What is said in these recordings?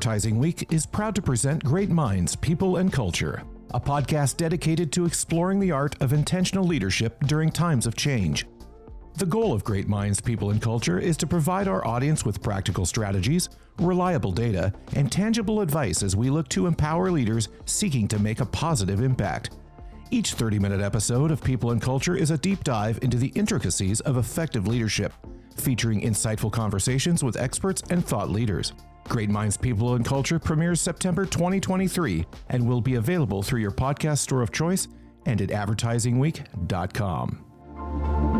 Advertising Week is proud to present Great Minds, People, and Culture, a podcast dedicated to exploring the art of intentional leadership during times of change. The goal of Great Minds, People, and Culture is to provide our audience with practical strategies, reliable data, and tangible advice as we look to empower leaders seeking to make a positive impact. Each 30 minute episode of People and Culture is a deep dive into the intricacies of effective leadership, featuring insightful conversations with experts and thought leaders. Great Minds People and Culture premieres September 2023 and will be available through your podcast store of choice and at advertisingweek.com.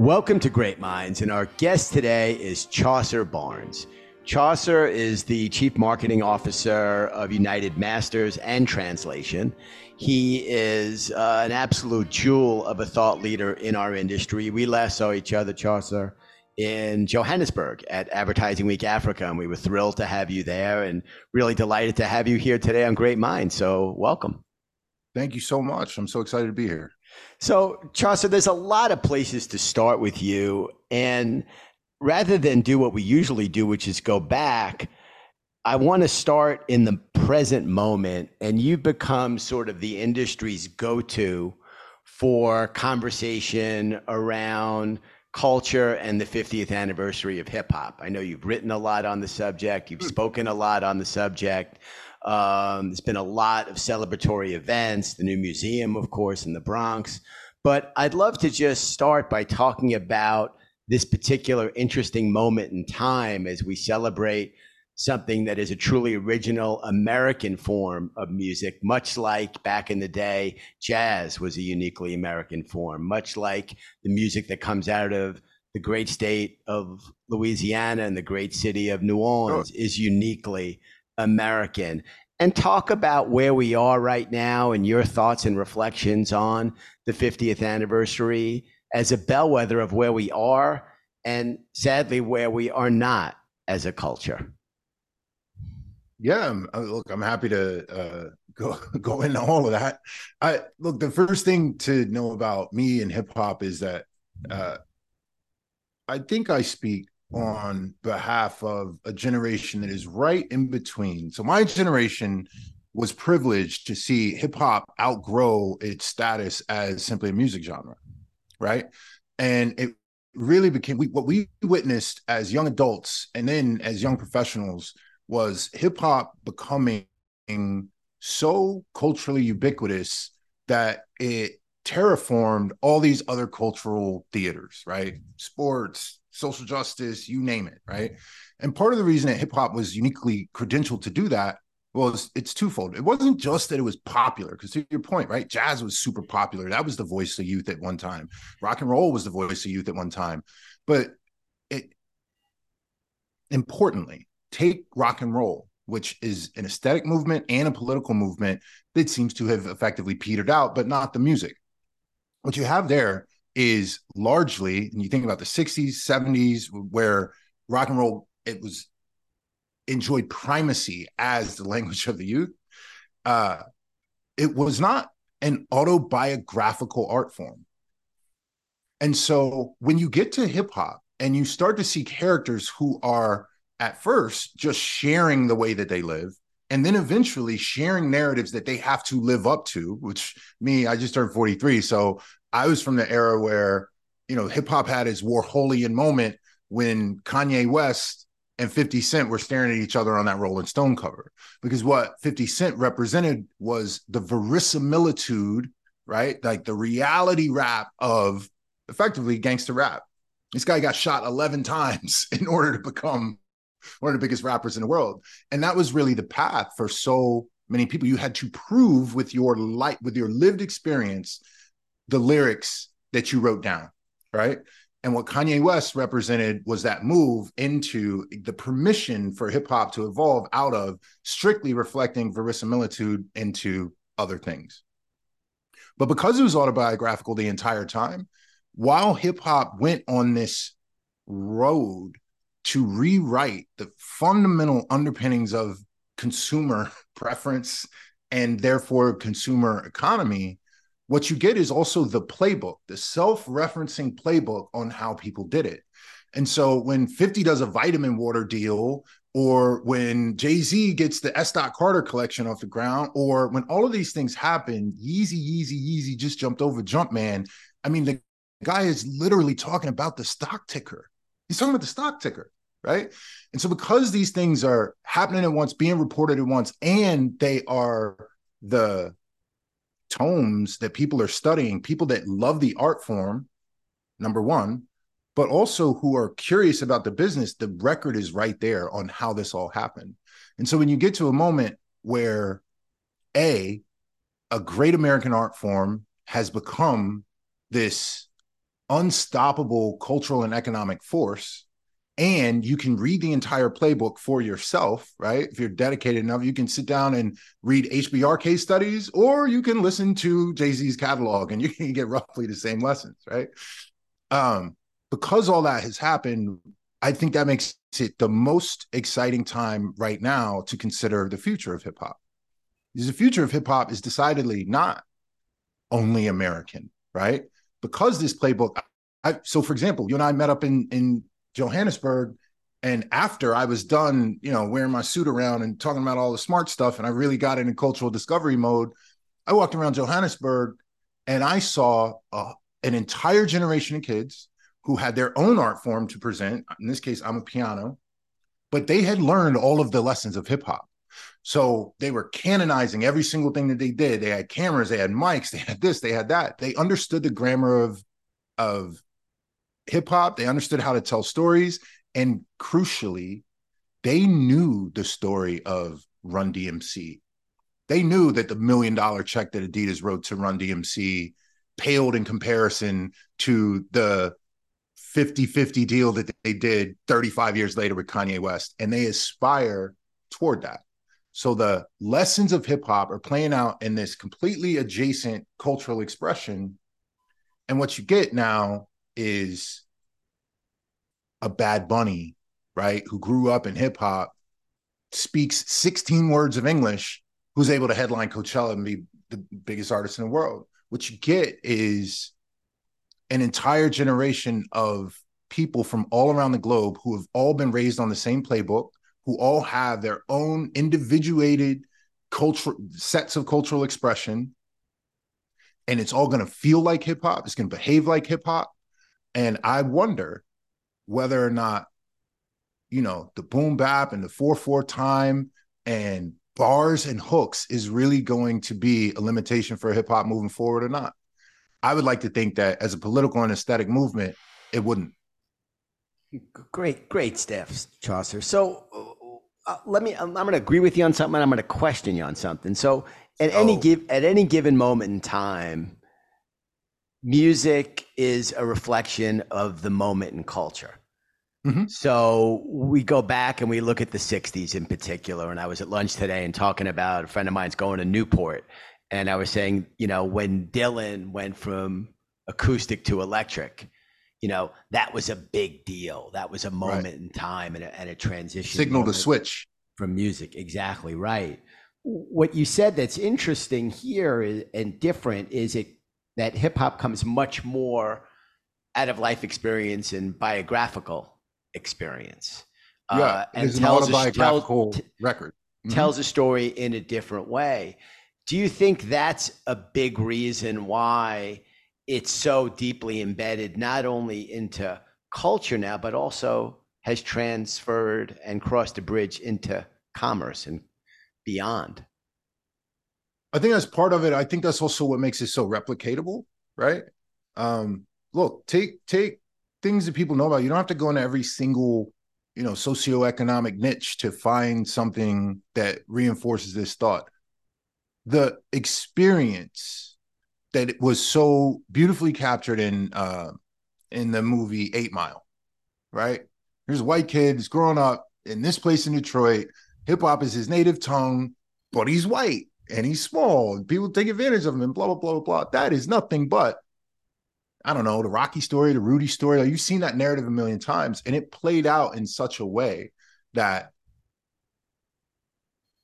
Welcome to Great Minds, and our guest today is Chaucer Barnes. Chaucer is the Chief Marketing Officer of UnitedMasters and Translation. He is uh, an absolute jewel of a thought leader in our industry. We last saw each other, Chaucer, in Johannesburg at Advertising Week Africa, and we were thrilled to have you there and really delighted to have you here today on Great Minds. So, welcome. Thank you so much. I'm so excited to be here. So, Chaucer, there's a lot of places to start with you. And rather than do what we usually do, which is go back, I want to start in the present moment. And you've become sort of the industry's go to for conversation around culture and the 50th anniversary of hip hop. I know you've written a lot on the subject, you've hmm. spoken a lot on the subject. Um, there's been a lot of celebratory events, the new museum, of course, in the Bronx. But I'd love to just start by talking about this particular interesting moment in time as we celebrate something that is a truly original American form of music, much like back in the day, jazz was a uniquely American form, much like the music that comes out of the great state of Louisiana and the great city of New Orleans is uniquely American and talk about where we are right now and your thoughts and reflections on the 50th anniversary as a bellwether of where we are and sadly where we are not as a culture. Yeah, uh, look, I'm happy to uh, go go into all of that. I look, the first thing to know about me and hip hop is that uh, I think I speak on behalf of a generation that is right in between. So my generation was privileged to see hip hop outgrow its status as simply a music genre, right? And it really became we, what we witnessed as young adults and then as young professionals was hip hop becoming so culturally ubiquitous that it terraformed all these other cultural theaters, right? Sports, social justice, you name it, right? And part of the reason that hip hop was uniquely credentialed to do that was it's twofold. It wasn't just that it was popular, because to your point, right? Jazz was super popular. That was the voice of youth at one time. Rock and roll was the voice of youth at one time. But it importantly, take rock and roll, which is an aesthetic movement and a political movement that seems to have effectively petered out, but not the music. What you have there is largely, and you think about the 60s, 70s, where rock and roll, it was enjoyed primacy as the language of the youth. Uh, it was not an autobiographical art form. And so when you get to hip hop and you start to see characters who are at first just sharing the way that they live, and then eventually sharing narratives that they have to live up to, which me, I just turned 43. So I was from the era where, you know, hip hop had its Warholian moment when Kanye West and 50 Cent were staring at each other on that Rolling Stone cover. Because what 50 Cent represented was the verisimilitude, right? Like the reality rap of effectively gangster rap. This guy got shot 11 times in order to become one of the biggest rappers in the world. And that was really the path for so many people. You had to prove with your light, with your lived experience the lyrics that you wrote down, right? And what Kanye West represented was that move into the permission for hip hop to evolve out of strictly reflecting verisimilitude into other things. But because it was autobiographical the entire time, while hip hop went on this road to rewrite the fundamental underpinnings of consumer preference and therefore consumer economy, what you get is also the playbook, the self referencing playbook on how people did it. And so when 50 does a vitamin water deal, or when Jay Z gets the S. Dot Carter collection off the ground, or when all of these things happen, Yeezy, Yeezy, Yeezy just jumped over Jumpman. I mean, the guy is literally talking about the stock ticker. He's talking about the stock ticker, right? And so because these things are happening at once, being reported at once, and they are the tomes that people are studying, people that love the art form, number one, but also who are curious about the business, the record is right there on how this all happened. And so when you get to a moment where A, a great American art form has become this unstoppable cultural and economic force, and you can read the entire playbook for yourself, right? If you're dedicated enough, you can sit down and read HBR case studies, or you can listen to Jay Z's catalog and you can get roughly the same lessons, right? Um, because all that has happened, I think that makes it the most exciting time right now to consider the future of hip hop. Because the future of hip hop is decidedly not only American, right? Because this playbook, I, so for example, you and I met up in in Johannesburg, and after I was done, you know, wearing my suit around and talking about all the smart stuff, and I really got into cultural discovery mode, I walked around Johannesburg, and I saw uh, an entire generation of kids who had their own art form to present. In this case, amapiano, but they had learned all of the lessons of hip hop. So they were canonizing every single thing that they did. They had cameras, they had mics, they had this, they had that. They understood the grammar of of hip hop. They understood how to tell stories, and crucially, they knew the story of Run DMC. They knew that the million dollar check that Adidas wrote to Run DMC paled in comparison to the 50 50 deal that they did 35 years later with Kanye West, and they aspire toward that. So the lessons of hip hop are playing out in this completely adjacent cultural expression. And what you get now is a bad bunny, right? Who grew up in hip hop, speaks 16 words of English, who's able to headline Coachella and be the biggest artist in the world. What you get is an entire generation of people from all around the globe who have all been raised on the same playbook, who all have their own individuated cultural sets of cultural expression. And it's all going to feel like hip hop. It's going to behave like hip hop. And I wonder whether or not, you know, the boom bap and the 4 4 time and bars and hooks is really going to be a limitation for hip hop moving forward or not. I would like to think that as a political and aesthetic movement, it wouldn't. Great, great stuff, Chaucer. So uh, let me. I'm, I'm going to agree with you on something. and I'm going to question you on something. So at any oh. give at any given moment in time, music is a reflection of the moment in culture. Mm-hmm. So we go back and we look at the 60s in particular. And I was at lunch today and talking about a friend of mine's going to Newport and I was saying, you know, when Dylan went from acoustic to electric, you know, that was a big deal. That was a moment right. in time and a, and a transition. Signal to switch from music. Exactly right. What you said that's interesting here is, and different is it that hip hop comes much more out of life experience and biographical experience. Yeah, uh, and tells a, record. Mm-hmm. Tells a story in a different way. Do you think that's a big reason why it's so deeply embedded, not only into culture now, but also has transferred and crossed a bridge into commerce and beyond? I think that's part of it. I think that's also what makes it so replicatable, right? Um, look, take take things that people know about. You don't have to go into every single, you know, socioeconomic niche to find something that reinforces this thought the experience that it was so beautifully captured in uh in the movie Eight Mile, right? Here's a white kid, he's growing up in this place in Detroit. Hip hop is his native tongue, but he's white. And he's small and people take advantage of him and blah blah blah blah. That is nothing but I don't know, the Rocky story, the Rudy story. Like you've seen that narrative a million times, and it played out in such a way that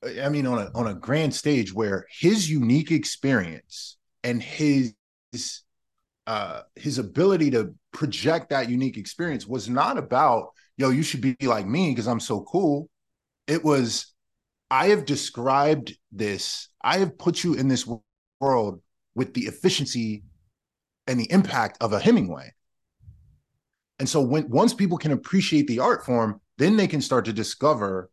I mean, on a on a grand stage where his unique experience and his uh his ability to project that unique experience was not about, yo, you should be like me because I'm so cool. It was, I have described this, I have put you in this world with the efficiency and the impact of a Hemingway. And so when once people can appreciate the art form, then they can start to discover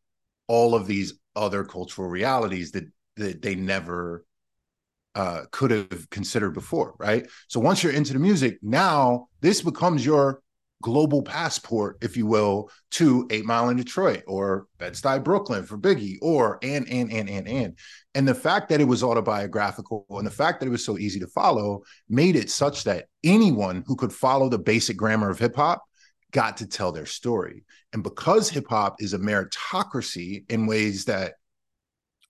all of these other cultural realities that that they never uh, could have considered before, right? So once you're into the music, now this becomes your global passport, if you will, to Eight Mile in Detroit or Bed-Stuy Brooklyn for Biggie, or and and and and and. And the fact that it was autobiographical and the fact that it was so easy to follow made it such that anyone who could follow the basic grammar of hip hop got to tell their story. And because hip hop is a meritocracy in ways that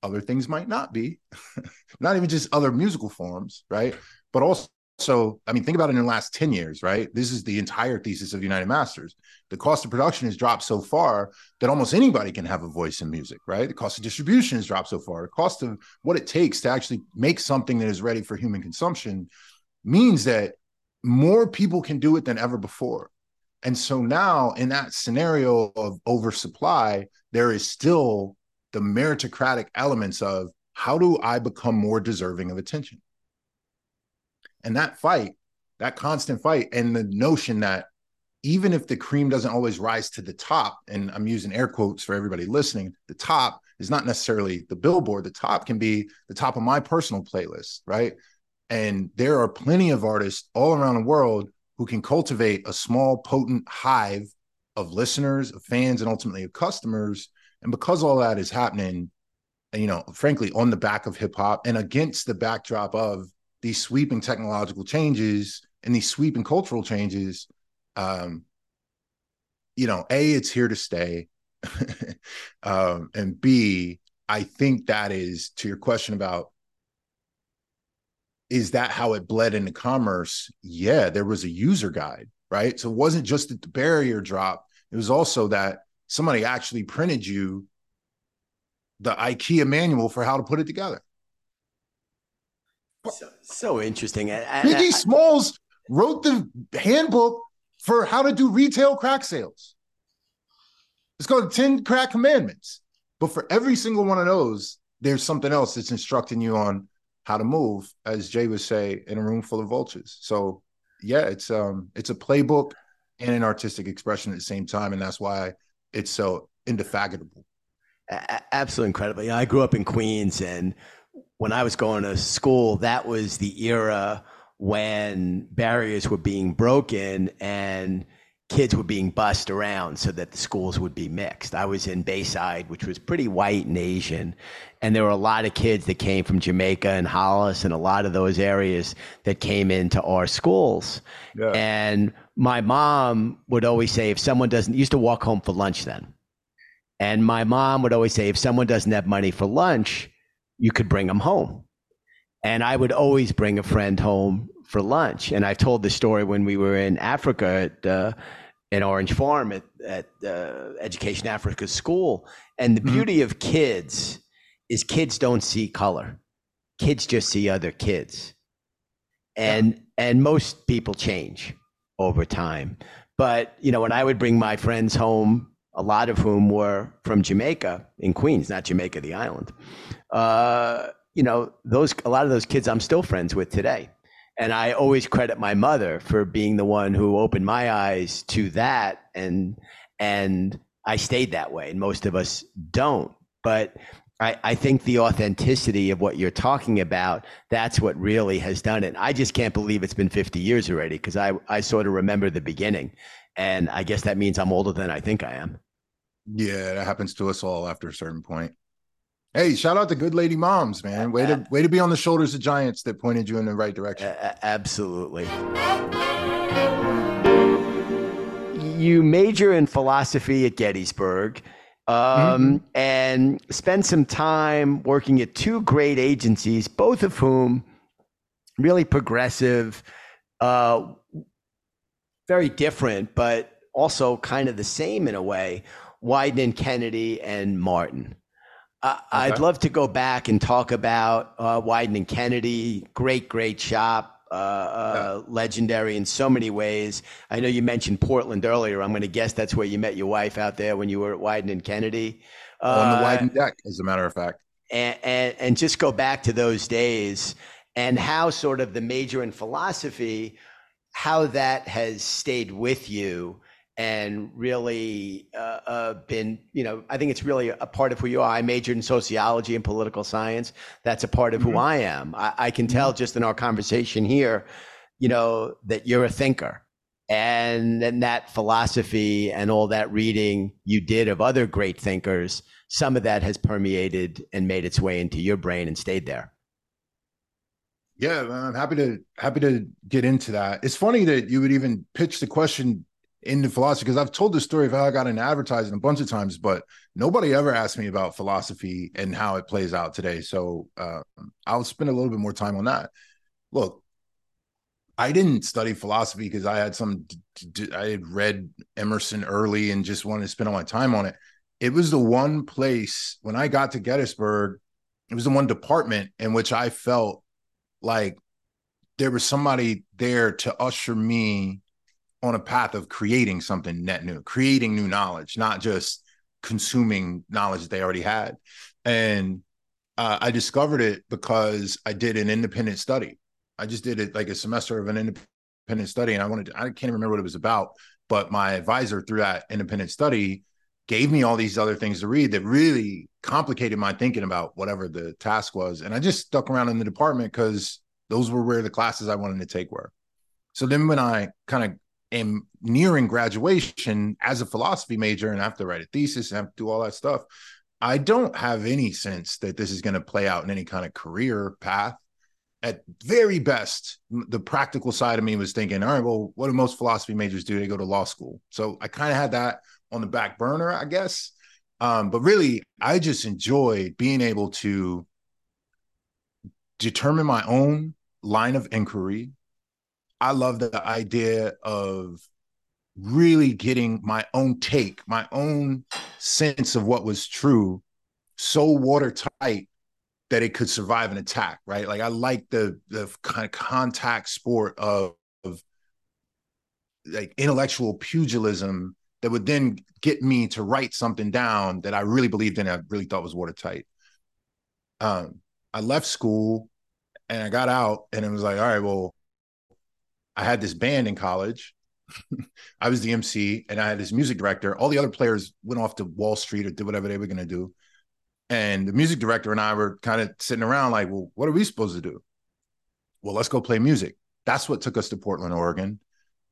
other things might not be, not even just other musical forms, right? But also, so I mean, think about it in the last 10 years, right? This is the entire thesis of UnitedMasters. The cost of production has dropped so far that almost anybody can have a voice in music, right? The cost of distribution has dropped so far. The cost of what it takes to actually make something that is ready for human consumption means that more people can do it than ever before. And so now, in that scenario of oversupply, there is still the meritocratic elements of how do I become more deserving of attention? And that fight, that constant fight, and the notion that even if the cream doesn't always rise to the top, and I'm using air quotes for everybody listening, the top is not necessarily the billboard. The top can be the top of my personal playlist, right? And there are plenty of artists all around the world who can cultivate a small, potent hive of listeners, of fans, and ultimately of customers. And because all that is happening, you know, frankly, on the back of hip hop and against the backdrop of these sweeping technological changes and these sweeping cultural changes, um, you know, A, it's here to stay. um, and B, I think that is to your question about is that how it bled into commerce? Yeah, there was a user guide, right? So it wasn't just that the barrier dropped, it was also that somebody actually printed you the IKEA manual for how to put it together. So, so interesting. Biggie Smalls wrote the handbook for how to do retail crack sales. It's called 10 Crack Commandments. But for every single one of those, there's something else that's instructing you on how to move, as Jay would say, in a room full of vultures. So yeah, it's um it's a playbook and an artistic expression at the same time, and that's why it's so indefatigable. Absolutely incredible. I grew up in Queens, and when I was going to school, that was the era when barriers were being broken and kids were being bussed around so that the schools would be mixed. I was in Bayside, which was pretty white and Asian, and there were a lot of kids that came from Jamaica and Hollis and a lot of those areas that came into our schools. Yeah. And my mom would always say, if someone doesn't, used to walk home for lunch then. And my mom would always say, if someone doesn't have money for lunch, you could bring them home. And I would always bring a friend home for lunch. And I told the story when we were in Africa at uh, Orange Farm at, at uh, Education Africa School. And the mm-hmm. beauty of kids is kids don't see color. Kids just see other kids. And yeah. and most people change over time. But you know, when I would bring my friends home, a lot of whom were from Jamaica in Queens, not Jamaica the island. Uh, you know, those a lot of those kids I'm still friends with today. And I always credit my mother for being the one who opened my eyes to that. And, and I stayed that way. And most of us don't. But I, I think the authenticity of what you're talking about, that's what really has done it. I just can't believe it's been 50 years already because I, I sort of remember the beginning. And I guess that means I'm older than I think I am. Yeah, that happens to us all after a certain point. Hey, shout out to good lady moms, man. Way to way to be on the shoulders of giants that pointed you in the right direction. Uh, absolutely. You major in philosophy at Gettysburg, um, mm-hmm. and spent some time working at two great agencies, both of whom really progressive, uh, very different, but also kind of the same in a way. Wieden and Kennedy and Martin. Uh, okay. I'd love to go back and talk about uh, Wieden and Kennedy. Great, great shop. Uh, uh, yeah. legendary in so many ways. I know you mentioned Portland earlier. I'm going to guess that's where you met your wife out there when you were at Wieden and Kennedy. On the uh, Wieden deck, as a matter of fact. And, and, and just go back to those days and how sort of the major in philosophy, how that has stayed with you and really uh, uh, been, you know, I think it's really a part of who you are. I majored in sociology and political science. That's a part of mm-hmm. who I am. I, I can tell mm-hmm. just in our conversation here, you know, that you're a thinker. And then that philosophy and all that reading you did of other great thinkers, some of that has permeated and made its way into your brain and stayed there. Yeah, I'm happy to happy to get into that. It's funny that you would even pitch the question into philosophy because I've told the story of how I got into advertising a bunch of times, but nobody ever asked me about philosophy and how it plays out today. So uh, I'll spend a little bit more time on that. Look, I didn't study philosophy because I had some, I had read Emerson early and just wanted to spend all my time on it. It was the one place when I got to Gettysburg, it was the one department in which I felt like there was somebody there to usher me on a path of creating something net new, creating new knowledge, not just consuming knowledge that they already had. And uh, I discovered it because I did an independent study. I just did it like a semester of an independent study, and I wanted to, I can't even remember what it was about, but my advisor through that independent study gave me all these other things to read that really complicated my thinking about whatever the task was. And I just stuck around in the department because those were where the classes I wanted to take were. So then when I kind of am nearing graduation as a philosophy major and I have to write a thesis and have to do all that stuff, I don't have any sense that this is going to play out in any kind of career path. At very best, the practical side of me was thinking, all right, well, what do most philosophy majors do? They go to law school. So I kind of had that on the back burner, I guess. Um, but really, I just enjoy being able to determine my own line of inquiry, I love the idea of really getting my own take, my own sense of what was true, so watertight that it could survive an attack, right? Like I like the the kind of contact sport of, of like intellectual pugilism that would then get me to write something down that I really believed in, I really thought was watertight. Um, I left school and I got out and it was like, all right, well, I had this band in college. I was the MC and I had this music director. All the other players went off to Wall Street or did whatever they were going to do. And the music director and I were kind of sitting around like, well, what are we supposed to do? Well, let's go play music. That's what took us to Portland, Oregon.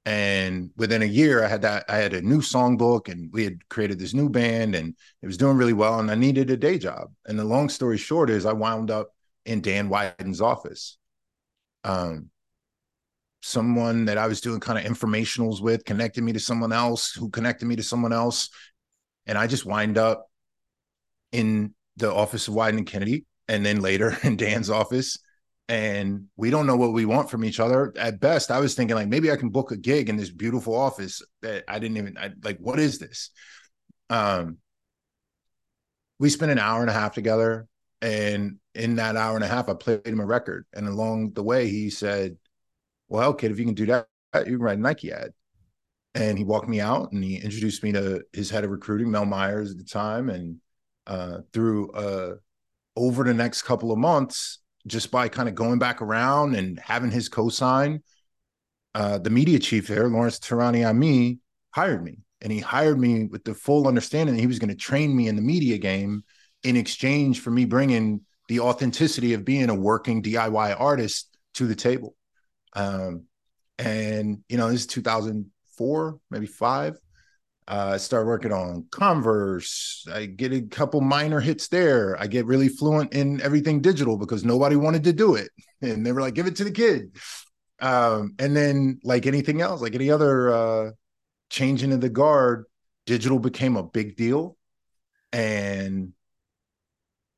And within a year, I had that, I had a new songbook and we had created this new band and it was doing really well. And I needed a day job. And the long story short is I wound up in Dan Wieden's office. Um, someone that I was doing kind of informationals with connected me to someone else who connected me to someone else. And I just wind up in the office of Wieden and Kennedy and then later in Dan's office. And we don't know what we want from each other. At best, I was thinking like maybe I can book a gig in this beautiful office that I didn't even I, like. What is this? Um, we spent an hour and a half together, and in that hour and a half, I played him a record. And along the way, he said, well, kid, if you can do that, you can write a Nike ad. And he walked me out and he introduced me to his head of recruiting, Mel Myers at the time. And uh, through uh, over the next couple of months, just by kind of going back around and having his cosign, uh, the media chief there, Lawrence Teherani-Ami, hired me. And he hired me with the full understanding that he was going to train me in the media game in exchange for me bringing the authenticity of being a working DIY artist to the table. Um, and you know, this is 2004, maybe five. Uh, I start working on Converse. I get a couple minor hits there. I get really fluent in everything digital because nobody wanted to do it, and they were like, "Give it to the kid." Um, and then, like anything else, like any other uh, changing of the guard, digital became a big deal. and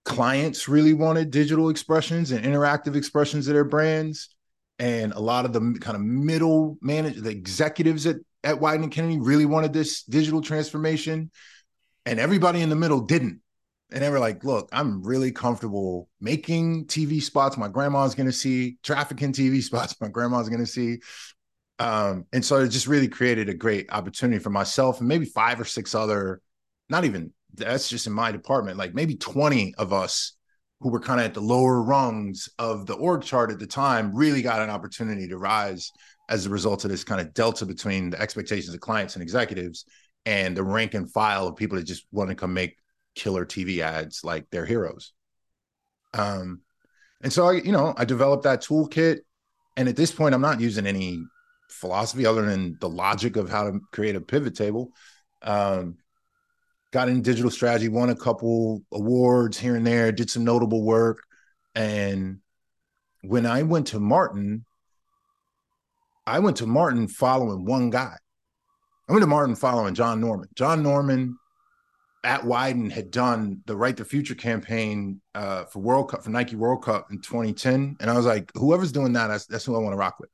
clients really wanted digital expressions and interactive expressions of their brands and a lot of the kind of middle manage the executives at at Wieden and Kennedy really wanted this digital transformation. And everybody in the middle didn't. And they were like look i'm really comfortable making tv spots my grandma's going to see trafficking tv spots my grandma's going to see. Um, and so it just really created a great opportunity for myself and maybe five or six other not even that's just in my department like maybe 20 of us who were kind of at the lower rungs of the org chart at the time really got an opportunity to rise as a result of this kind of delta between the expectations of clients and executives and the rank and file of people that just want to come make killer TV ads like their heroes. Um, and so I, you know, I developed that toolkit. And at this point, I'm not using any philosophy other than the logic of how to create a pivot table. Um, got in digital strategy, won a couple awards here and there, did some notable work. And when I went to Martin, I went to Martin following one guy. I went to Martin following John Norman. John Norman at Wieden had done the Write the Future campaign uh, for World Cup for Nike World Cup in 2010, and I was like, whoever's doing that, that's, that's who I want to rock with.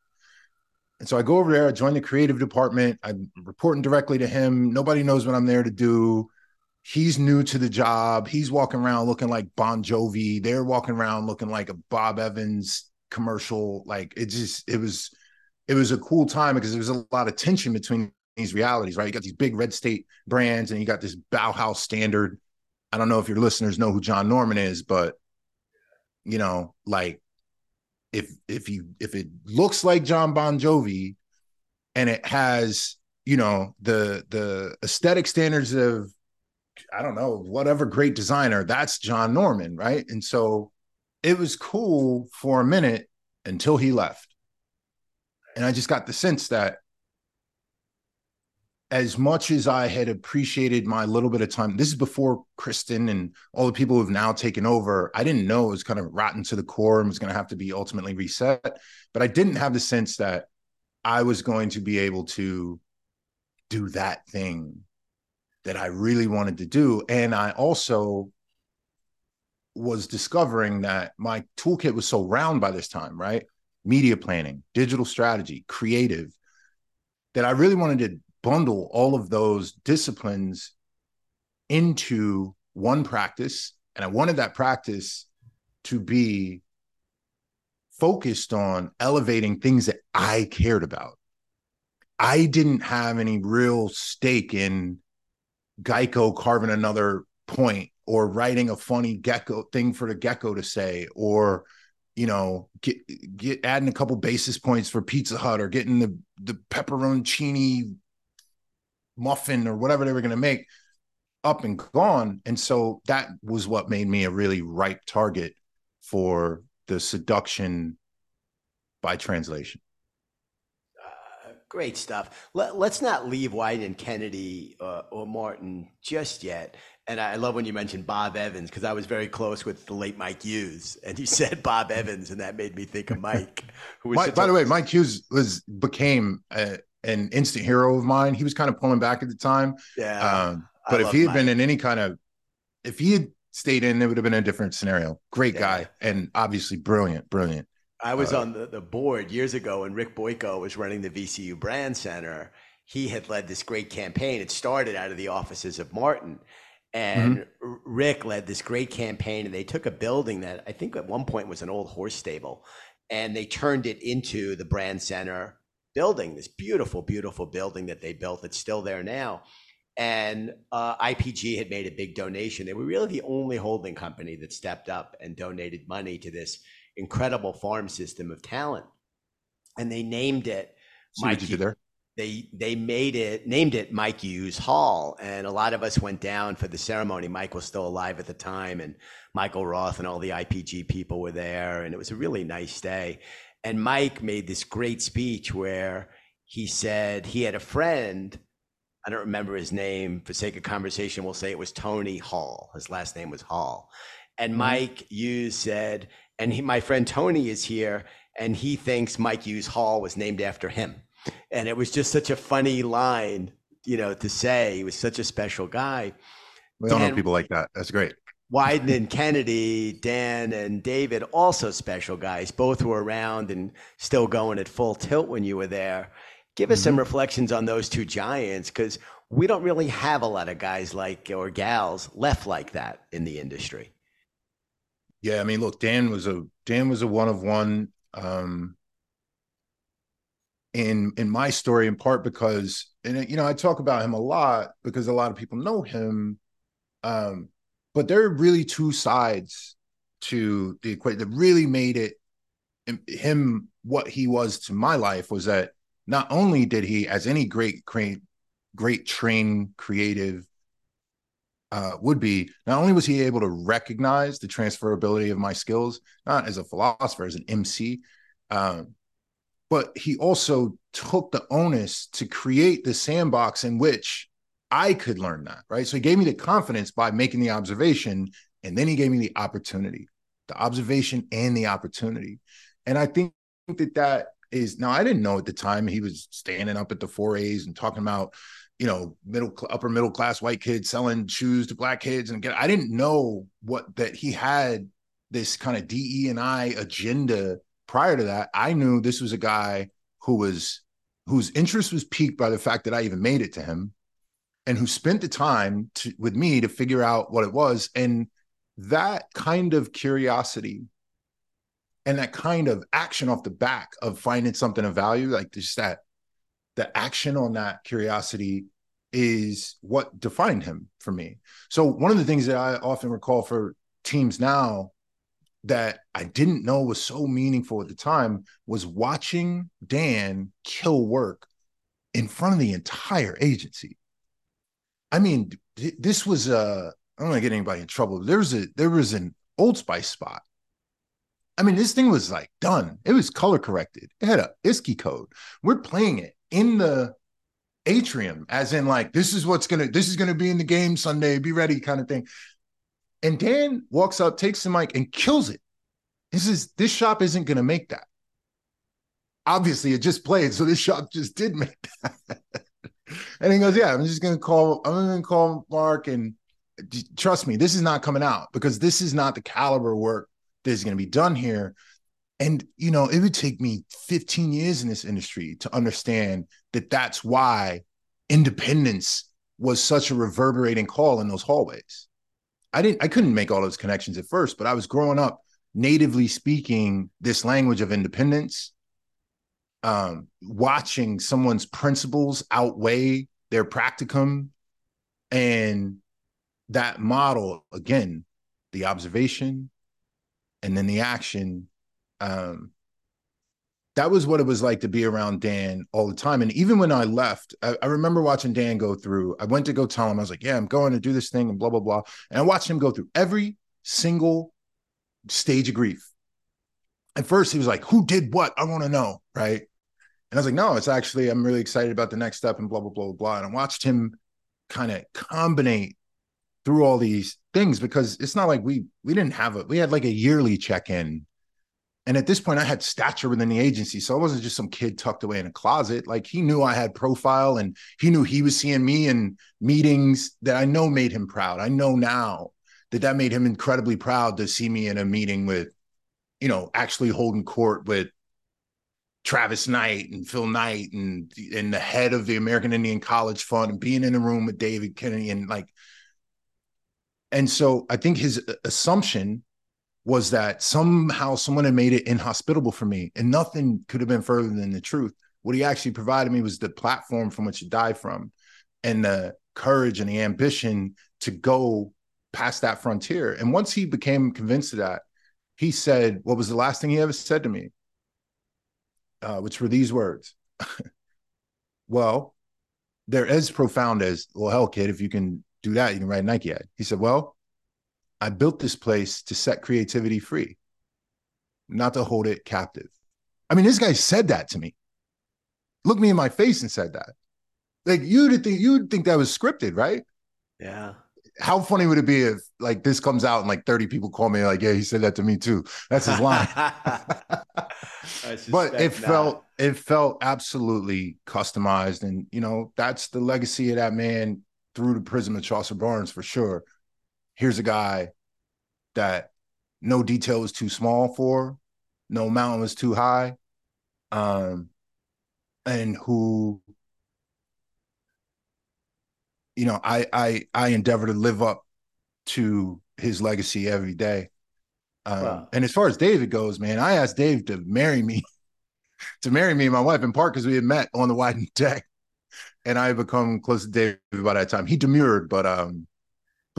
And so I go over there, I join the creative department. I'm reporting directly to him. Nobody knows what I'm there to do. He's new to the job. He's walking around looking like Bon Jovi. They're walking around looking like a Bob Evans commercial. Like it just, it was, it was a cool time because there was a lot of tension between these realities, right? You got these big red state brands and you got this Bauhaus standard. I don't know if your listeners know who John Norman is, but you know, like if if you if it looks like John Bon Jovi and it has, you know, the the aesthetic standards of I don't know, whatever great designer, that's John Norman, right? And so it was cool for a minute until he left. And I just got the sense that as much as I had appreciated my little bit of time, this is before Kristen and all the people who've now taken over. I didn't know it was kind of rotten to the core and was going to have to be ultimately reset. But I didn't have the sense that I was going to be able to do that thing that I really wanted to do. And I also was discovering that my toolkit was so round by this time, right? Media planning, digital strategy, creative, that I really wanted to bundle all of those disciplines into one practice. And I wanted that practice to be focused on elevating things that I cared about. I didn't have any real stake in Geico carving another point or writing a funny gecko thing for the gecko to say or you know get get adding a couple basis points for Pizza Hut or getting the the pepperoncini muffin or whatever they were going to make up and gone. And so that was what made me a really ripe target for the seduction by translation. Uh, great stuff. Let, us not leave Wieden and Kennedy uh, or Martin just yet. And I love when you mentioned Bob Evans because I was very close with the late Mike Hughes, and you said Bob Evans, and that made me think of Mike. Who was Mike, by a- the way, Mike Hughes was became a, an instant hero of mine. He was kind of pulling back at the time. Yeah. Um, but if he had Mike. been in any kind of, if he had stayed in, it would have been a different scenario. Great yeah. guy and obviously brilliant, brilliant. I was uh, on the, the board years ago when Rick Boyko was running the VCU Brand Center. He had led this great campaign. It started out of the offices of Martin. And mm-hmm. Rick led this great campaign, and they took a building that I think at one point was an old horse stable, and they turned it into the brand center building, this beautiful, beautiful building that they built that's still there now. And uh, IPG had made a big donation. They were really the only holding company that stepped up and donated money to this incredible farm system of talent. And they named it. See Mike, what you did there? They they made it named it Mike Hughes Hall, and a lot of us went down for the ceremony. Mike was still alive at the time, and Michael Roth and all the IPG people were there, and it was a really nice day. And Mike made this great speech where he said he had a friend. I don't remember his name. For sake of conversation, we'll say it was Tony Hall. His last name was Hall. And mm-hmm. Mike Hughes said, and he, my friend Tony is here, and he thinks Mike Hughes Hall was named after him. And it was just such a funny line, you know, to say. He was such a special guy. We all know people like that. That's great. Wieden and Kennedy, Dan and David, also special guys. Both were around and still going at full tilt when you were there. Give us mm-hmm. some reflections on those two giants because we don't really have a lot of guys like or gals left like that in the industry. Yeah, I mean, look, Dan was a Dan was a one of one. Um, in in my story, in part because, and you know, I talk about him a lot because a lot of people know him. Um, but there are really two sides to the equation that really made it him what he was to my life was that not only did he, as any great great great trained creative uh, would be not only was he able to recognize the transferability of my skills, not as a philosopher, as an MC, um, but he also took the onus to create the sandbox in which I could learn that, right? So he gave me the confidence by making the observation, and then he gave me the opportunity, the observation and the opportunity. And I think that that is now I didn't know at the time he was standing up at the 4As and talking about you know middle upper middle class white kids selling shoes to black kids and I didn't know what that he had this kind of DE and I agenda prior to that. I knew this was a guy who was whose interest was piqued by the fact that I even made it to him and who spent the time to, with me to figure out what it was and that kind of curiosity and that kind of action off the back of finding something of value like just that the action on that curiosity is what defined him for me. So one of the things that I often recall for teams now that I didn't know was so meaningful at the time was watching Dan kill work in front of the entire agency. I mean, this was a I don't want to get anybody in trouble. There was a there was an Old Spice spot. I mean, this thing was like done. It was color corrected. It had a ISCI code. We're playing it in the atrium, as in like this is what's gonna this is gonna be in the game Sunday. Be ready, kind of thing. And Dan walks up, takes the mic, and kills it. He says, "This shop isn't gonna make that." Obviously, it just played, so this shop just did make that. and he goes, "Yeah, I'm just gonna call. I'm gonna call Mark, and trust me, this is not coming out because this is not the caliber work that is to be done here." And, you know, it would take me 15 years in this industry to understand that that's why independence was such a reverberating call in those hallways. I didn't, I couldn't make all those connections at first, but I was growing up natively speaking this language of independence, um, watching someone's principles outweigh their practicum. And that model, again, the observation and then the action um, that was what it was like to be around Dan all the time. And even when I left, I, I, remember watching Dan go through. I went to go tell him, I was like, yeah, I'm going to do this thing and blah, blah, blah. And I watched him go through every single stage of grief. At first, he was like, who did what? I want to know. Right. And I was like, no, it's actually, I'm really excited about the next step and blah, blah, blah, blah. And I watched him kind of combine through all these things because it's not like we we didn't have it. We had like a yearly check-in and at this point, I had stature within the agency. So I wasn't just some kid tucked away in a closet. Like he knew I had profile and he knew he was seeing me in meetings that I know made him proud. I know now that that made him incredibly proud to see me in a meeting with, you know, actually holding court with Travis Knight and Phil Knight and, and the head of the American Indian College Fund and being in a room with David Kennedy and like, and so I think his assumption was that somehow someone had made it inhospitable for me and nothing could have been further than the truth. What he actually provided me was the platform from which to die from and the courage and the ambition to go past that frontier. And once he became convinced of that he said what was the last thing he ever said to me? Uh, which were these words. Well they're as profound as well hell kid if you can do that you can write nike ad. He said well I built this place to set creativity free, not to hold it captive. I mean, this guy said that to me. Looked me in my face and said that. Like you'd think you'd think that was scripted, right? Yeah. How funny would it be if like this comes out and like 30 people call me like, yeah, he said that to me too. That's his line. but it not. felt it felt absolutely customized. And you know, that's the legacy of that man through the prism of Chaucer Barnes for sure. Here's a guy that no detail was too small for, no mountain was too high, um, and who, you know, I I I endeavor to live up to his legacy every day. Um, wow. And as far as David goes, man, I asked Dave to marry me, to marry me and my wife in part because we had met on the Wieden deck, and I had become close to David by that time. He demurred, but um,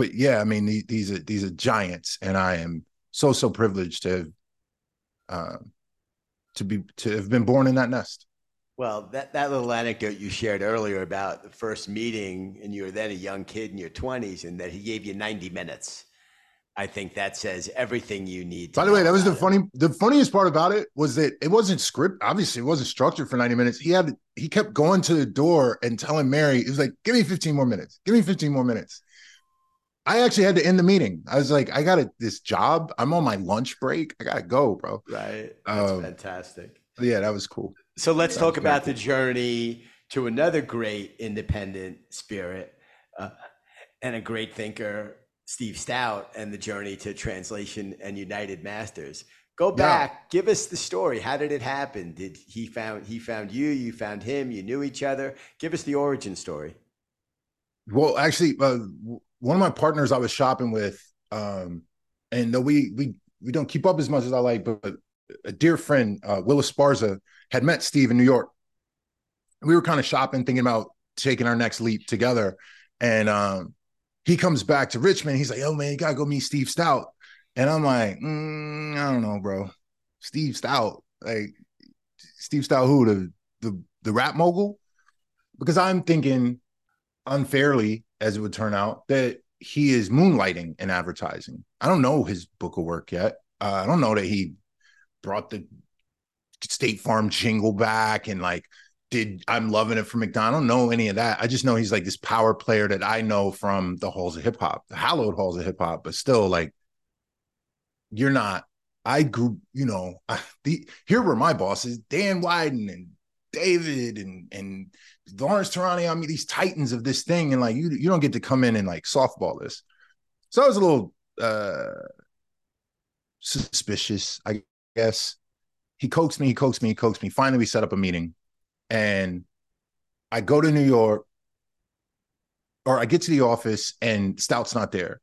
but yeah, I mean these are these are giants, and I am so so privileged to have, uh, to be to have been born in that nest. Well, that, that little anecdote you shared earlier about the first meeting, and you were then a young kid in your 20s, and that he gave you 90 minutes. I think that says everything you need. By the way, that was the funny, the funniest part about it was that it wasn't script. Obviously, it wasn't structured for 90 minutes. He had, he kept going to the door and telling Mary, he was like, give me 15 more minutes. Give me 15 more minutes. I actually had to end the meeting. I was like, I got this job. I'm on my lunch break. I gotta go, bro. Right. That's um, fantastic. Yeah, that was cool. So let's talk about the journey to another great independent spirit uh, and a great thinker, Steve Stoute, and the journey to translation and UnitedMasters. Go back, yeah. give us the story. How did it happen? Did he found he found you? You found him. You knew each other. Give us the origin story. Well, actually, uh, one of my partners I was shopping with, um, and though we we we don't keep up as much as I like, but a dear friend, uh, Willis Sparza, had met Steve in New York. We were kind of shopping, thinking about taking our next leap together. And um, he comes back to Richmond. He's like, "Yo, man, you gotta go meet Steve Stoute." And I'm like, mm, "I don't know, bro. Steve Stoute, like Steve Stoute, who the the the rap mogul?" Because I'm thinking unfairly, as it would turn out, that he is moonlighting in advertising. I don't know his book of work yet. Uh, I don't know that he brought the State Farm jingle back and like did I'm loving it from McDonald. Know any of that. I just know he's like this power player that I know from the halls of hip hop, the hallowed halls of hip hop, but still like you're not. I grew, you know, I, the here were my bosses, Dan Wieden and David and and Lawrence Teherani. I mean, these titans of this thing, and like you, you don't get to come in and like softball this. So I was a little uh suspicious, I guess. He coaxed me, he coaxed me, he coaxed me. Finally, we set up a meeting and I go to New York or I get to the office and Stoute's not there.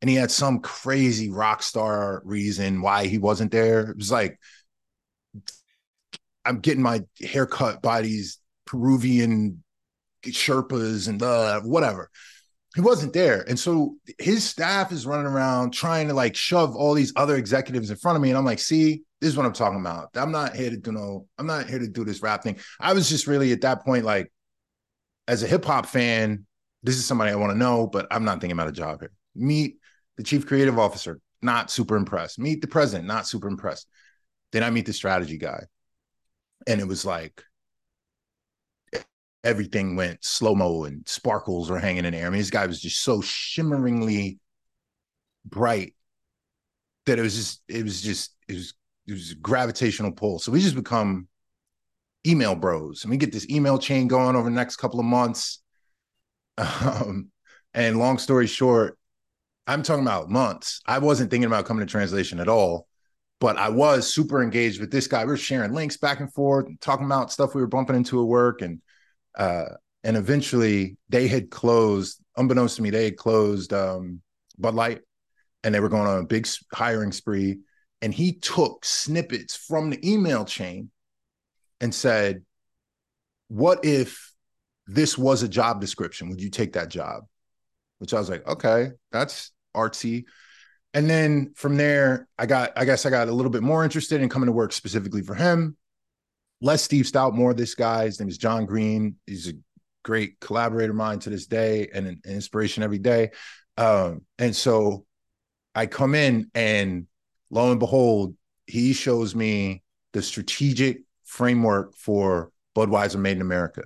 And he had some crazy rock star reason why he wasn't there. It was like, I'm getting my hair cut by these Peruvian Sherpas and uh, whatever he wasn't there. And so his staff is running around trying to like shove all these other executives in front of me. And I'm like, see, this is what I'm talking about. I'm not here to do no, I'm not here to do this rap thing. I was just really at that point, like, as a hip hop fan, this is somebody I want to know, but I'm not thinking about a job here. Meet the chief creative officer, not super impressed. Meet the president, not super impressed. Then I meet the strategy guy. And it was like, everything went slow mo and sparkles were hanging in the air. I mean, this guy was just so shimmeringly bright that it was just, it was just, it was, it was a gravitational pull. So we just become email bros and we get this email chain going over the next couple of months. Um, and long story short, I'm talking about months. I wasn't thinking about coming to translation at all, but I was super engaged with this guy. We were sharing links back and forth, talking about stuff we were bumping into at work. And uh, and eventually they had closed, unbeknownst to me, they had closed um, Bud Light and they were going on a big hiring spree. And he took snippets from the email chain and said, What if this was a job description? Would you take that job? Which I was like, Okay, that's artsy. And then from there, I got, I guess I got a little bit more interested in coming to work specifically for him less Steve Stoute, more this guy. His name is John Green. He's a great collaborator of mine to this day and an inspiration every day. Um, and so I come in and lo and behold, he shows me the strategic framework for Budweiser Made in America.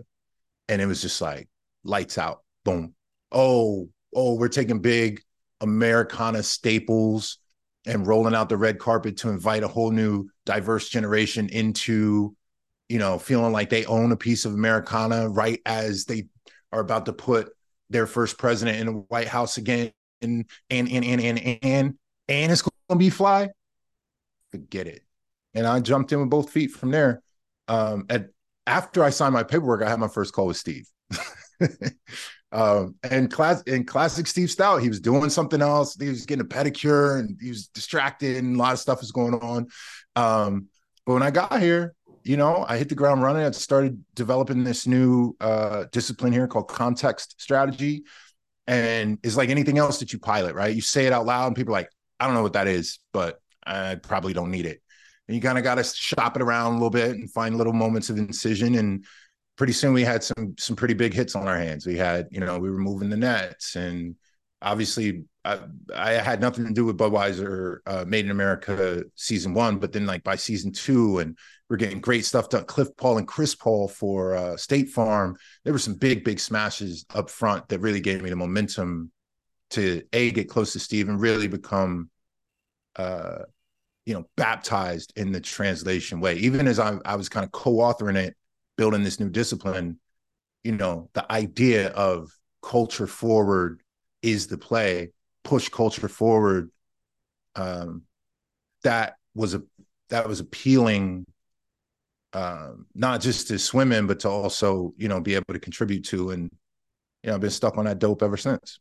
And it was just like lights out, boom. Oh, oh, we're taking big Americana staples and rolling out the red carpet to invite a whole new diverse generation into you know, feeling like they own a piece of Americana right as they are about to put their first president in the White House again, and and and and and and, and it's gonna be fly. Forget it. And I jumped in with both feet from there. Um, at after I signed my paperwork, I had my first call with Steve. um, and class in classic Steve Stoute, he was doing something else. He was getting a pedicure and he was distracted, and a lot of stuff was going on. Um, but when I got here, you know, I hit the ground running. I started developing this new uh, discipline here called context strategy. And it's like anything else that you pilot, right? You say it out loud, and people are like, I don't know what that is, but I probably don't need it. And you kind of got to shop it around a little bit and find little moments of incision. And pretty soon we had some some pretty big hits on our hands. We had, you know, we were moving the nets, and obviously I, I had nothing to do with Budweiser uh, Made in America season one, but then like by season two, and we're getting great stuff done. Cliff Paul and Chris Paul for uh, State Farm. There were some big, big smashes up front that really gave me the momentum to a get close to Steve and really become, uh, you know, baptized in the translation way. Even as I, I was kind of co-authoring it, building this new discipline, you know, the idea of culture forward is the play, push culture forward. Um, that was a that was appealing um, not just to swim in, but to also, you know, be able to contribute to. And, you know, I've been stuck on that dope ever since.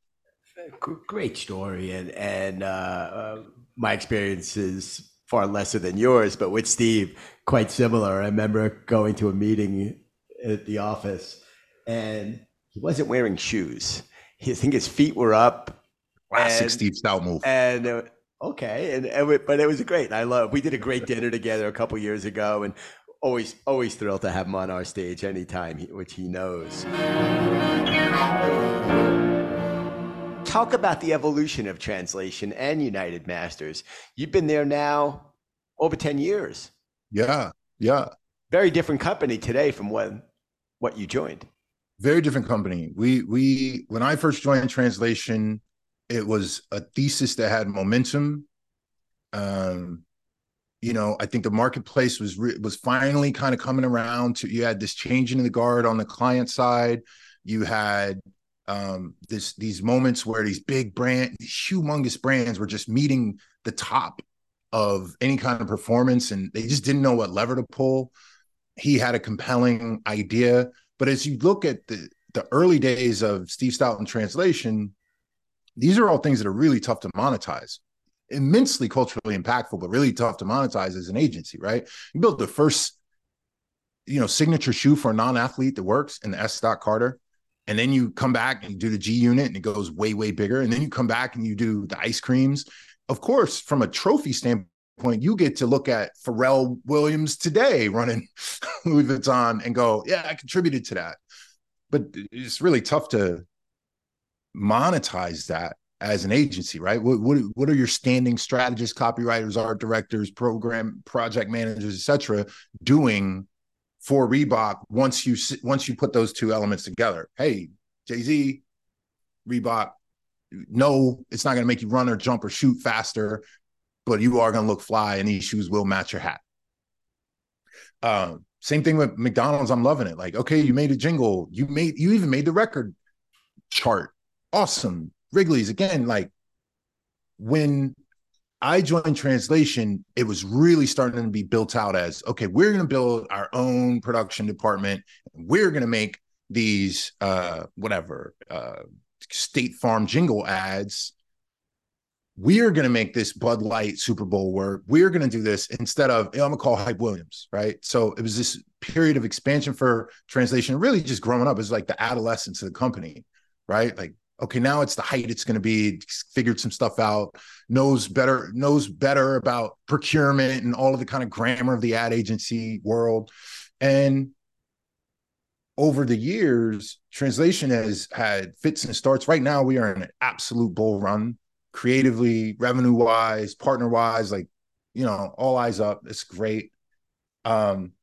Great story. And, and uh, uh, my experience is far lesser than yours, but with Steve, quite similar. I remember going to a meeting at the office and he wasn't wearing shoes. I think his feet were up. Classic and, Steve Stoute move. And uh, okay, and, and, but it was great. I love. We did a great dinner together a couple years ago, and always always thrilled to have him on our stage anytime, which he knows. Talk about the evolution of translation and UnitedMasters. You've been there now over 10 years. Yeah, yeah. Very different company today from when what you joined. Very different company. We we when I first joined translation, it was a thesis that had momentum. Um, you know, I think the marketplace was re- was finally kind of coming around to. You had this changing in the guard on the client side. You had um, this these moments where these big brand, humongous brands were just meeting the top of any kind of performance, and they just didn't know what lever to pull. He had a compelling idea, but as you look at the the early days of Steve Stoute in translation, these are all things that are really tough to monetize immensely culturally impactful, but really tough to monetize as an agency, right? You built the first, you know, signature shoe for a non-athlete that works in the S. Stock Carter. And then you come back and do the G unit and it goes way, way bigger. And then you come back and you do the ice creams. Of course, from a trophy standpoint, you get to look at Pharrell Williams today running Louis Vuitton and go, yeah, I contributed to that. But it's really tough to monetize that as an agency, right? What what, what are your standing strategists, copywriters, art directors, program project managers, etc., doing for Reebok once you once you put those two elements together? Hey, Jay Z, Reebok, no, it's not going to make you run or jump or shoot faster, but you are going to look fly, and these shoes will match your hat. Um, same thing with McDonald's. I'm loving it. Like, okay, you made a jingle. You made you even made the record chart. Awesome Wrigley's again, like when I joined translation, it was really starting to be built out as okay, we're going to build our own production department. We're going to make these uh whatever uh state farm jingle ads we're going to make this Bud Light Super Bowl work. We're going to do this instead of I'm going to call Hype Williams, right? So it was this period of expansion for translation, really just growing up. It was like the adolescence of the company, right? Like okay, now it's the height it's going to be, figured some stuff out, knows better, knows better about procurement and all of the kind of grammar of the ad agency world. And over the years, translation has had fits and starts. Right now, we are in an absolute bull run, creatively, revenue wise, partner wise, like, you know, all eyes up. It's great. Um,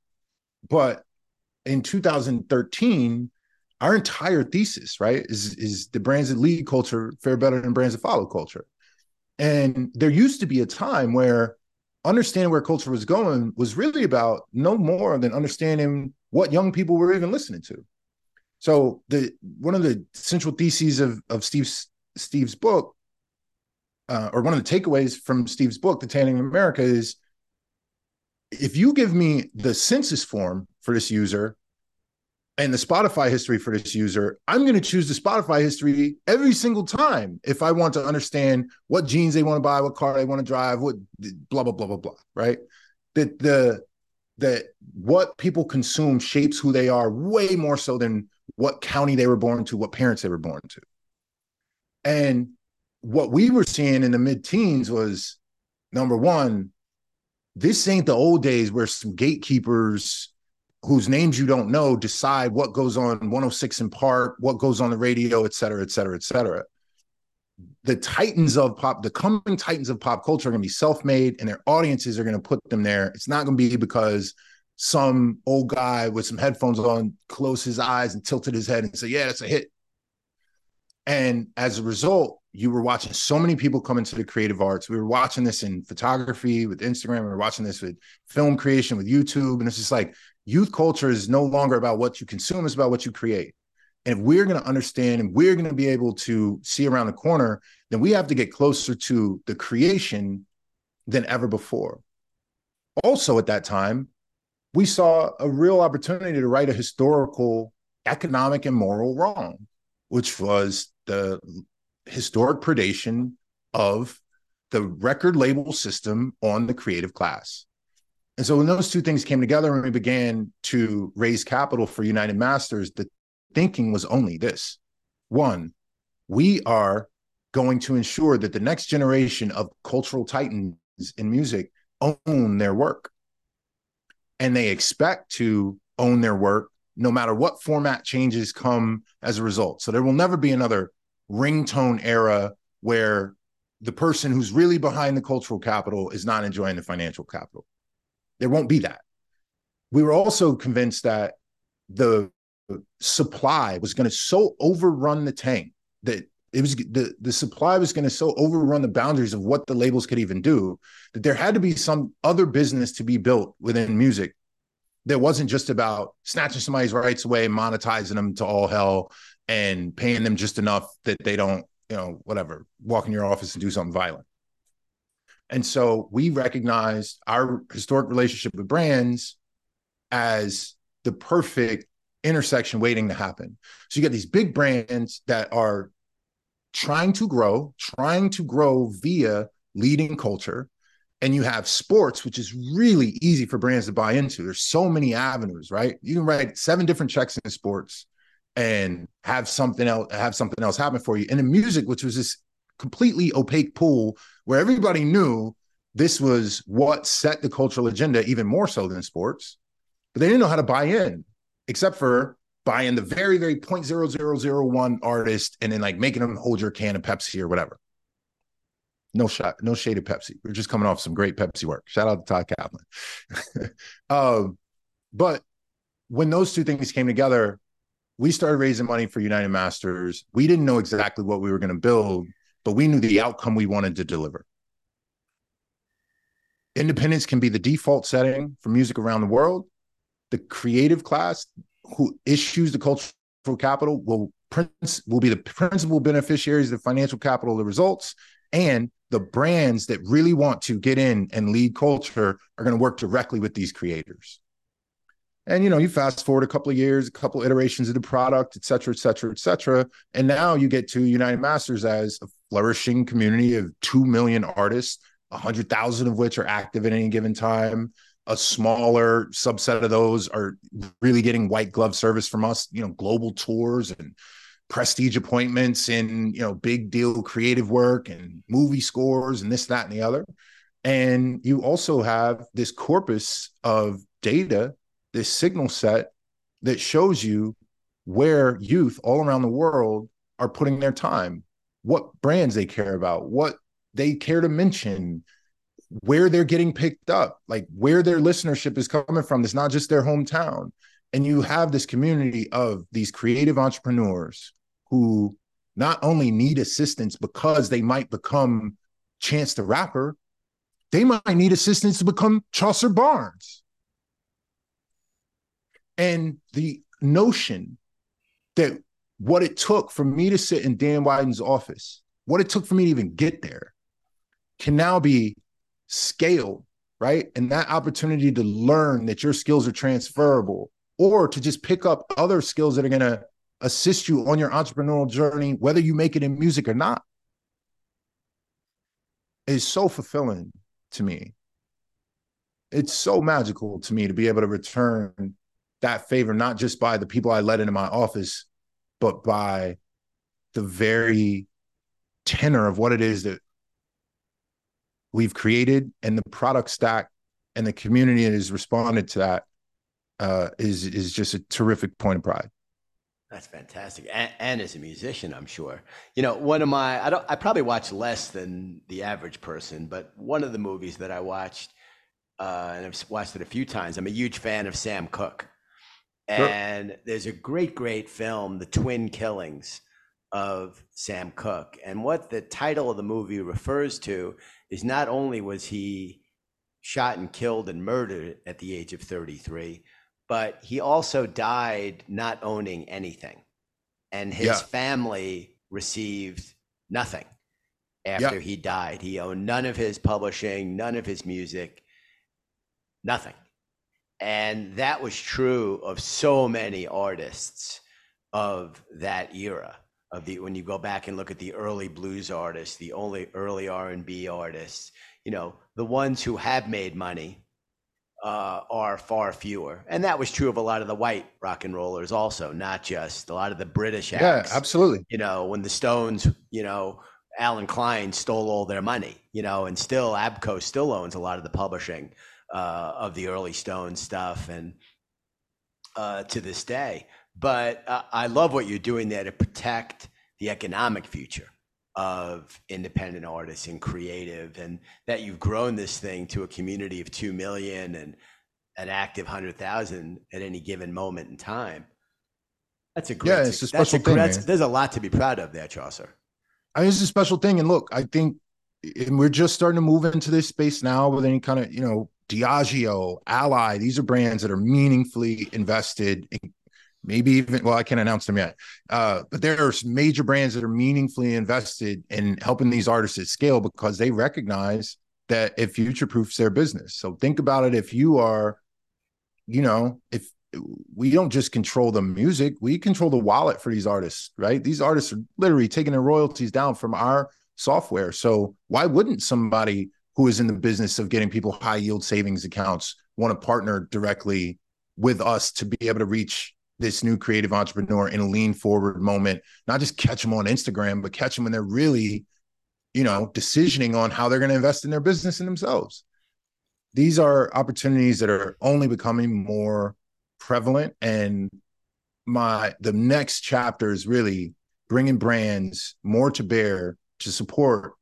but in 2013, our entire thesis, right, is is the brands that lead culture fare better than brands that follow culture. And there used to be a time where understanding where culture was going was really about no more than understanding what young people were even listening to. So the one of the central theses of of Steve's Steve's book, uh, or one of the takeaways from Steve's book, The Tanning of America, is if you give me the census form for this user and the Spotify history for this user, I'm going to choose the Spotify history every single time if I want to understand what jeans they want to buy, what car they want to drive, what blah blah blah blah blah. Right? That the that what people consume shapes who they are way more so than what county they were born to, what parents they were born to. And what we were seeing in the mid-teens was number one, this ain't the old days where some gatekeepers whose names you don't know decide what goes on 106 & Park, what goes on the radio, et cetera, et cetera, et cetera. The titans of pop, the coming titans of pop culture are going to be self-made, and their audiences are going to put them there. It's not going to be because some old guy with some headphones on closed his eyes and tilted his head and said, "Yeah, that's a hit." And as a result, you were watching so many people come into the creative arts. We were watching this in photography with Instagram. We were watching this with film creation with YouTube. And it's just like youth culture is no longer about what you consume, it's about what you create. And if we're going to understand and we're going to be able to see around the corner, then we have to get closer to the creation than ever before. Also, at that time, we saw a real opportunity to right a historical, economic, and moral wrong, which was the historic predation of the record label system on the creative class. And so when those two things came together and we began to raise capital for UnitedMasters, the thinking was only this. One, we are going to ensure that the next generation of cultural titans in music own their work. And they expect to own their work no matter what format changes come as a result. So there will never be another ringtone era where the person who's really behind the cultural capital is not enjoying the financial capital. There won't be that. We were also convinced that the supply was going to so overrun the tank that it was the, the supply was going to so overrun the boundaries of what the labels could even do that there had to be some other business to be built within music that wasn't just about snatching somebody's rights away monetizing them to all hell and paying them just enough that they don't, you know, whatever, walk in your office and do something violent. And so we recognized our historic relationship with brands as the perfect intersection waiting to happen. So you get these big brands that are trying to grow, trying to grow via leading culture. And you have sports, which is really easy for brands to buy into. There's so many avenues, right? You can write seven different checks in sports and have something else have something else happen for you. And in music, which was this completely opaque pool where everybody knew this was what set the cultural agenda even more so than sports, but they didn't know how to buy in, except for buying the very, very 0.0001 artist and then like making them hold your can of Pepsi or whatever. No shot, no shade of Pepsi. We're just coming off some great Pepsi work. Shout out to Todd Kaplan. um, but when those two things came together, we started raising money for UnitedMasters. We didn't know exactly what we were going to build, but we knew the outcome we wanted to deliver. Independence can be the default setting for music around the world. The creative class who issues the cultural capital will prince will be the principal beneficiaries of the financial capital the results and the brands that really want to get in and lead culture are going to work directly with these creators and you know, you fast forward a couple of years, a couple of iterations of the product, et cetera, et cetera, et cetera. And now you get to UnitedMasters as a flourishing community of two million artists, a hundred thousand of which are active at any given time. A smaller subset of those are really getting white glove service from us, you know, global tours and prestige appointments in, you know, big deal creative work and movie scores and this, that, and the other. And you also have this corpus of data this signal set that shows you where youth all around the world are putting their time, what brands they care about, what they care to mention, where they're getting picked up, like where their listenership is coming from. It's not just their hometown. And you have this community of these creative entrepreneurs who not only need assistance because they might become Chance the Rapper, they might need assistance to become Chaucer Barnes. And the notion that what it took for me to sit in Dan Wieden's office, what it took for me to even get there, can now be scaled, right? And that opportunity to learn that your skills are transferable or to just pick up other skills that are going to assist you on your entrepreneurial journey, whether you make it in music or not, is so fulfilling to me. It's so magical to me to be able to return that favor, not just by the people I let into my office, but by the very tenor of what it is that we've created and the product stack and the community that has responded to that uh, is is just a terrific point of pride. That's fantastic, and, and, as a musician, I'm sure. You know, one of my I don't I probably watch less than the average person, but one of the movies that I watched, uh, and I've watched it a few times. I'm a huge fan of Sam Cooke, and sure. there's a great, great film, The Two Killings of Sam Cooke, and what the title of the movie refers to is not only was he shot and killed and murdered at the age of 33 but he also died not owning anything. And his yeah. family received nothing after yeah. he died. He owned none of his publishing, none of his music, nothing. And that was true of so many artists of that era of the when you go back and look at the early blues artists, the only early R&B artists, you know, the ones who have made money uh, are far fewer, and that was true of a lot of the white rock and rollers, also, not just a lot of the British acts. Yeah, absolutely. You know, when the Stones, you know, Allen Klein stole all their money, you know, and still ABKCO still owns a lot of the publishing of the early Stone stuff, and uh, to this day. But uh, I love what you're doing there to protect the economic future of independent artists and creative and that you've grown this thing to a community of 2 million and an active 100,000 at any given moment in time. That's a great, yeah, it's a special a, thing. there's a lot to be proud of there, Chaucer. I mean, it's a special thing. And look, I think, and we're just starting to move into this space now with any kind of, you know, Diageo, Ally, these are brands that are meaningfully invested in maybe even well i can't announce them yet uh, but there are major brands that are meaningfully invested in helping these artists at scale because they recognize that it future proofs their business. So think about it if you are you know if we don't just control the music we control the wallet for these artists right? These artists are literally taking their royalties down from our software. So why wouldn't somebody who is in the business of getting people high yield savings accounts want to partner directly with us to be able to reach this new creative entrepreneur in a lean forward moment, not just catch them on Instagram, but catch them when they're really, you know, decisioning on how they're going to invest in their business and themselves. These are opportunities that are only becoming more prevalent. And my, the next chapter is really bringing brands more to bear to support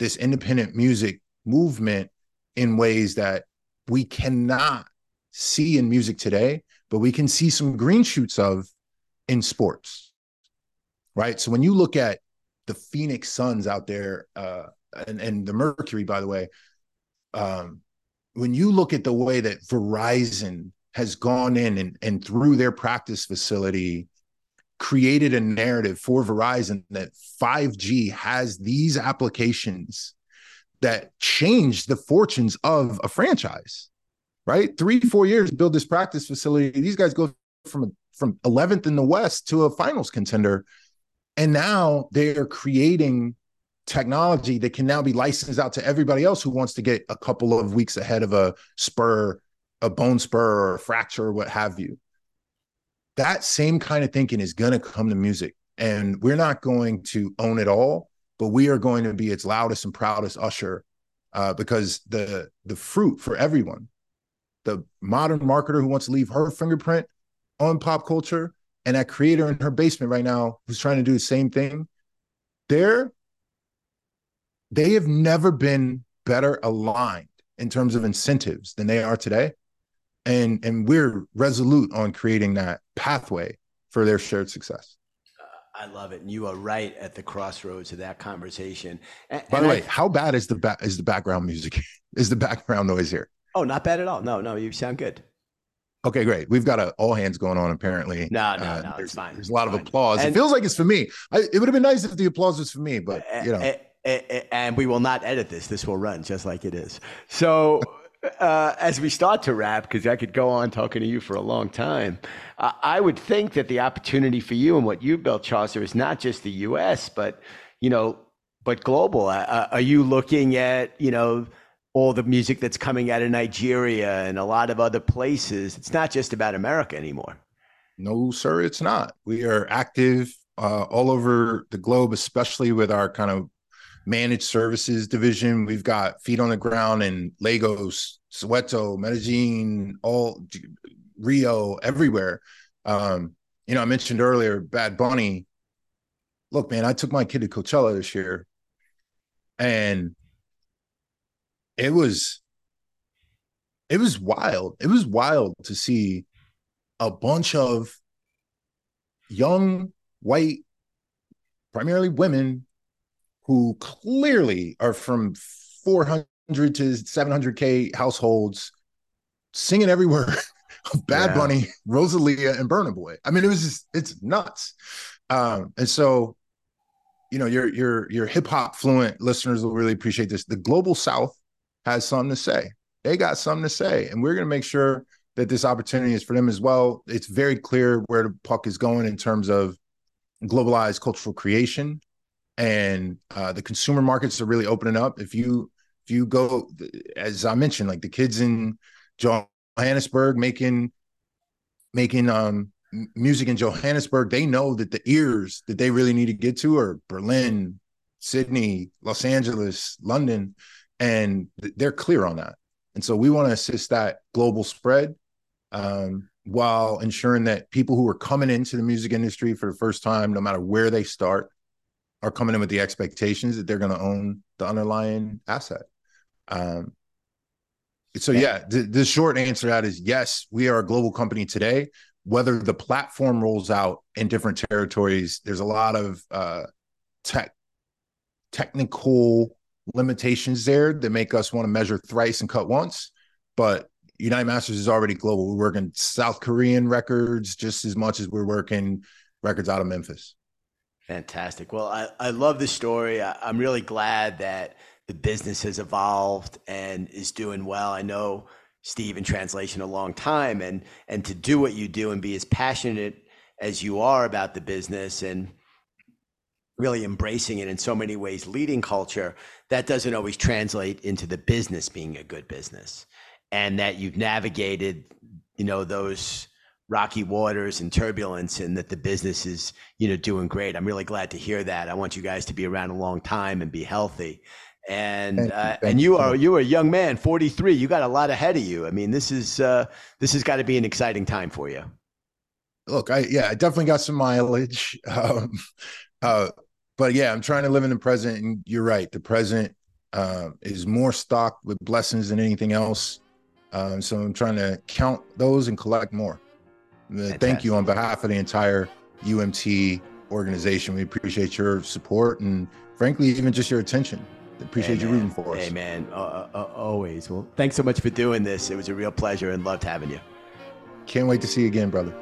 this independent music movement in ways that we cannot see in music today but we can see some green shoots of in sports, right? So when you look at the Phoenix Suns out there, uh, and and the Mercury, by the way, um, when you look at the way that Verizon has gone in and, and through their practice facility created a narrative for Verizon that 5G has these applications that changed the fortunes of a franchise right? Three, four years build this practice facility. These guys go from from 11th in the West to a finals contender. And now they are creating technology that can now be licensed out to everybody else who wants to get a couple of weeks ahead of a spur, a bone spur or a fracture or what have you. That same kind of thinking is going to come to music. And we're not going to own it all, but we are going to be its loudest and proudest usher uh, because the the fruit for everyone the modern marketer who wants to leave her fingerprint on pop culture and that creator in her basement right now who's trying to do the same thing they're they have never been better aligned in terms of incentives than they are today. And and we're resolute on creating that pathway for their shared success I love it, and you are right at the crossroads of that conversation. And, By the way, how bad is the ba- is the background music? is the background noise here? Oh, not bad at all. No, no, you sound good. Okay, great. We've got a all hands going on apparently. No, no, Uh, no, it's fine. There's a lot of applause. it feels like it's for me. I, it would have been nice if the applause was for me, but you know. A- a- a- and we will not edit this. This will run just like it is. So, uh, as we start to wrap, because I could go on talking to you for a long time, uh, I would think that the opportunity for you and what you've built, Chaucer, is not just the U.S., but you know, but global. Uh, uh, are you looking at you know? All the music that's coming out of Nigeria and a lot of other places. It's not just about America anymore. No, sir, it's not. We are active uh, all over the globe, especially with our kind of managed services division. We've got feet on the ground in Lagos, Soweto, Medellin, all Rio, everywhere. Um, you know, I mentioned earlier Bad Bunny. Look, man, I took my kid to Coachella this year, and it was it was wild. It was wild to see a bunch of young white, primarily women, who clearly are from 400 to 700K households singing everywhere of Bad Yeah. Bunny, Rosalia, and Burna Boy. I mean, it was just, it's nuts. Um, and so, you know, your your your hip hop fluent listeners will really appreciate this. The global South has something to say. They got something to say, and we're going to make sure that this opportunity is for them as well. It's very clear where the puck is going in terms of globalized cultural creation, and uh, the consumer markets are really opening up. If you if you go, as I mentioned, like the kids in Johannesburg making making um music in Johannesburg, they know that the ears that they really need to get to are Berlin, Sydney, Los Angeles, London, and they're clear on that. And so we want to assist that global spread um, while ensuring that people who are coming into the music industry for the first time, no matter where they start, are coming in with the expectations that they're going to own the underlying asset. Um, so yeah, the, the short answer to that is yes, we are a global company today. Whether the platform rolls out in different territories, there's a lot of uh, tech technical limitations there that make us want to measure thrice and cut once. But UnitedMasters is already global. We're working South Korean records just as much as we're working records out of Memphis. Fantastic. Well, I, I love the story. I, I'm really glad that the business has evolved and is doing well. I know Steve in translation a long time and and to do what you do and be as passionate as you are about the business and really embracing it in so many ways, leading culture, that doesn't always translate into the business being a good business. And that you've navigated, you know, those rocky waters and turbulence and that the business is, you know, doing great. I'm really glad to hear that. I want you guys to be around a long time and be healthy. And Thank you. uh, Thank and you you. are you're a young man, 43. You got a lot ahead of you. I mean, this is uh, this has got to be an exciting time for you. Look, I yeah, I definitely got some mileage. Um, uh, but yeah, I'm trying to live in the present, and you're right. The present uh, is more stocked with blessings than anything else. Um, so I'm trying to count those and collect more. Uh, Thank you on behalf of the entire UMT organization. We appreciate your support and, frankly, even just your attention. Appreciate Hey, you rooting for us. Hey, man, uh, uh, always. Well, thanks so much for doing this. It was a real pleasure and loved having you. Can't wait to see you again, brother.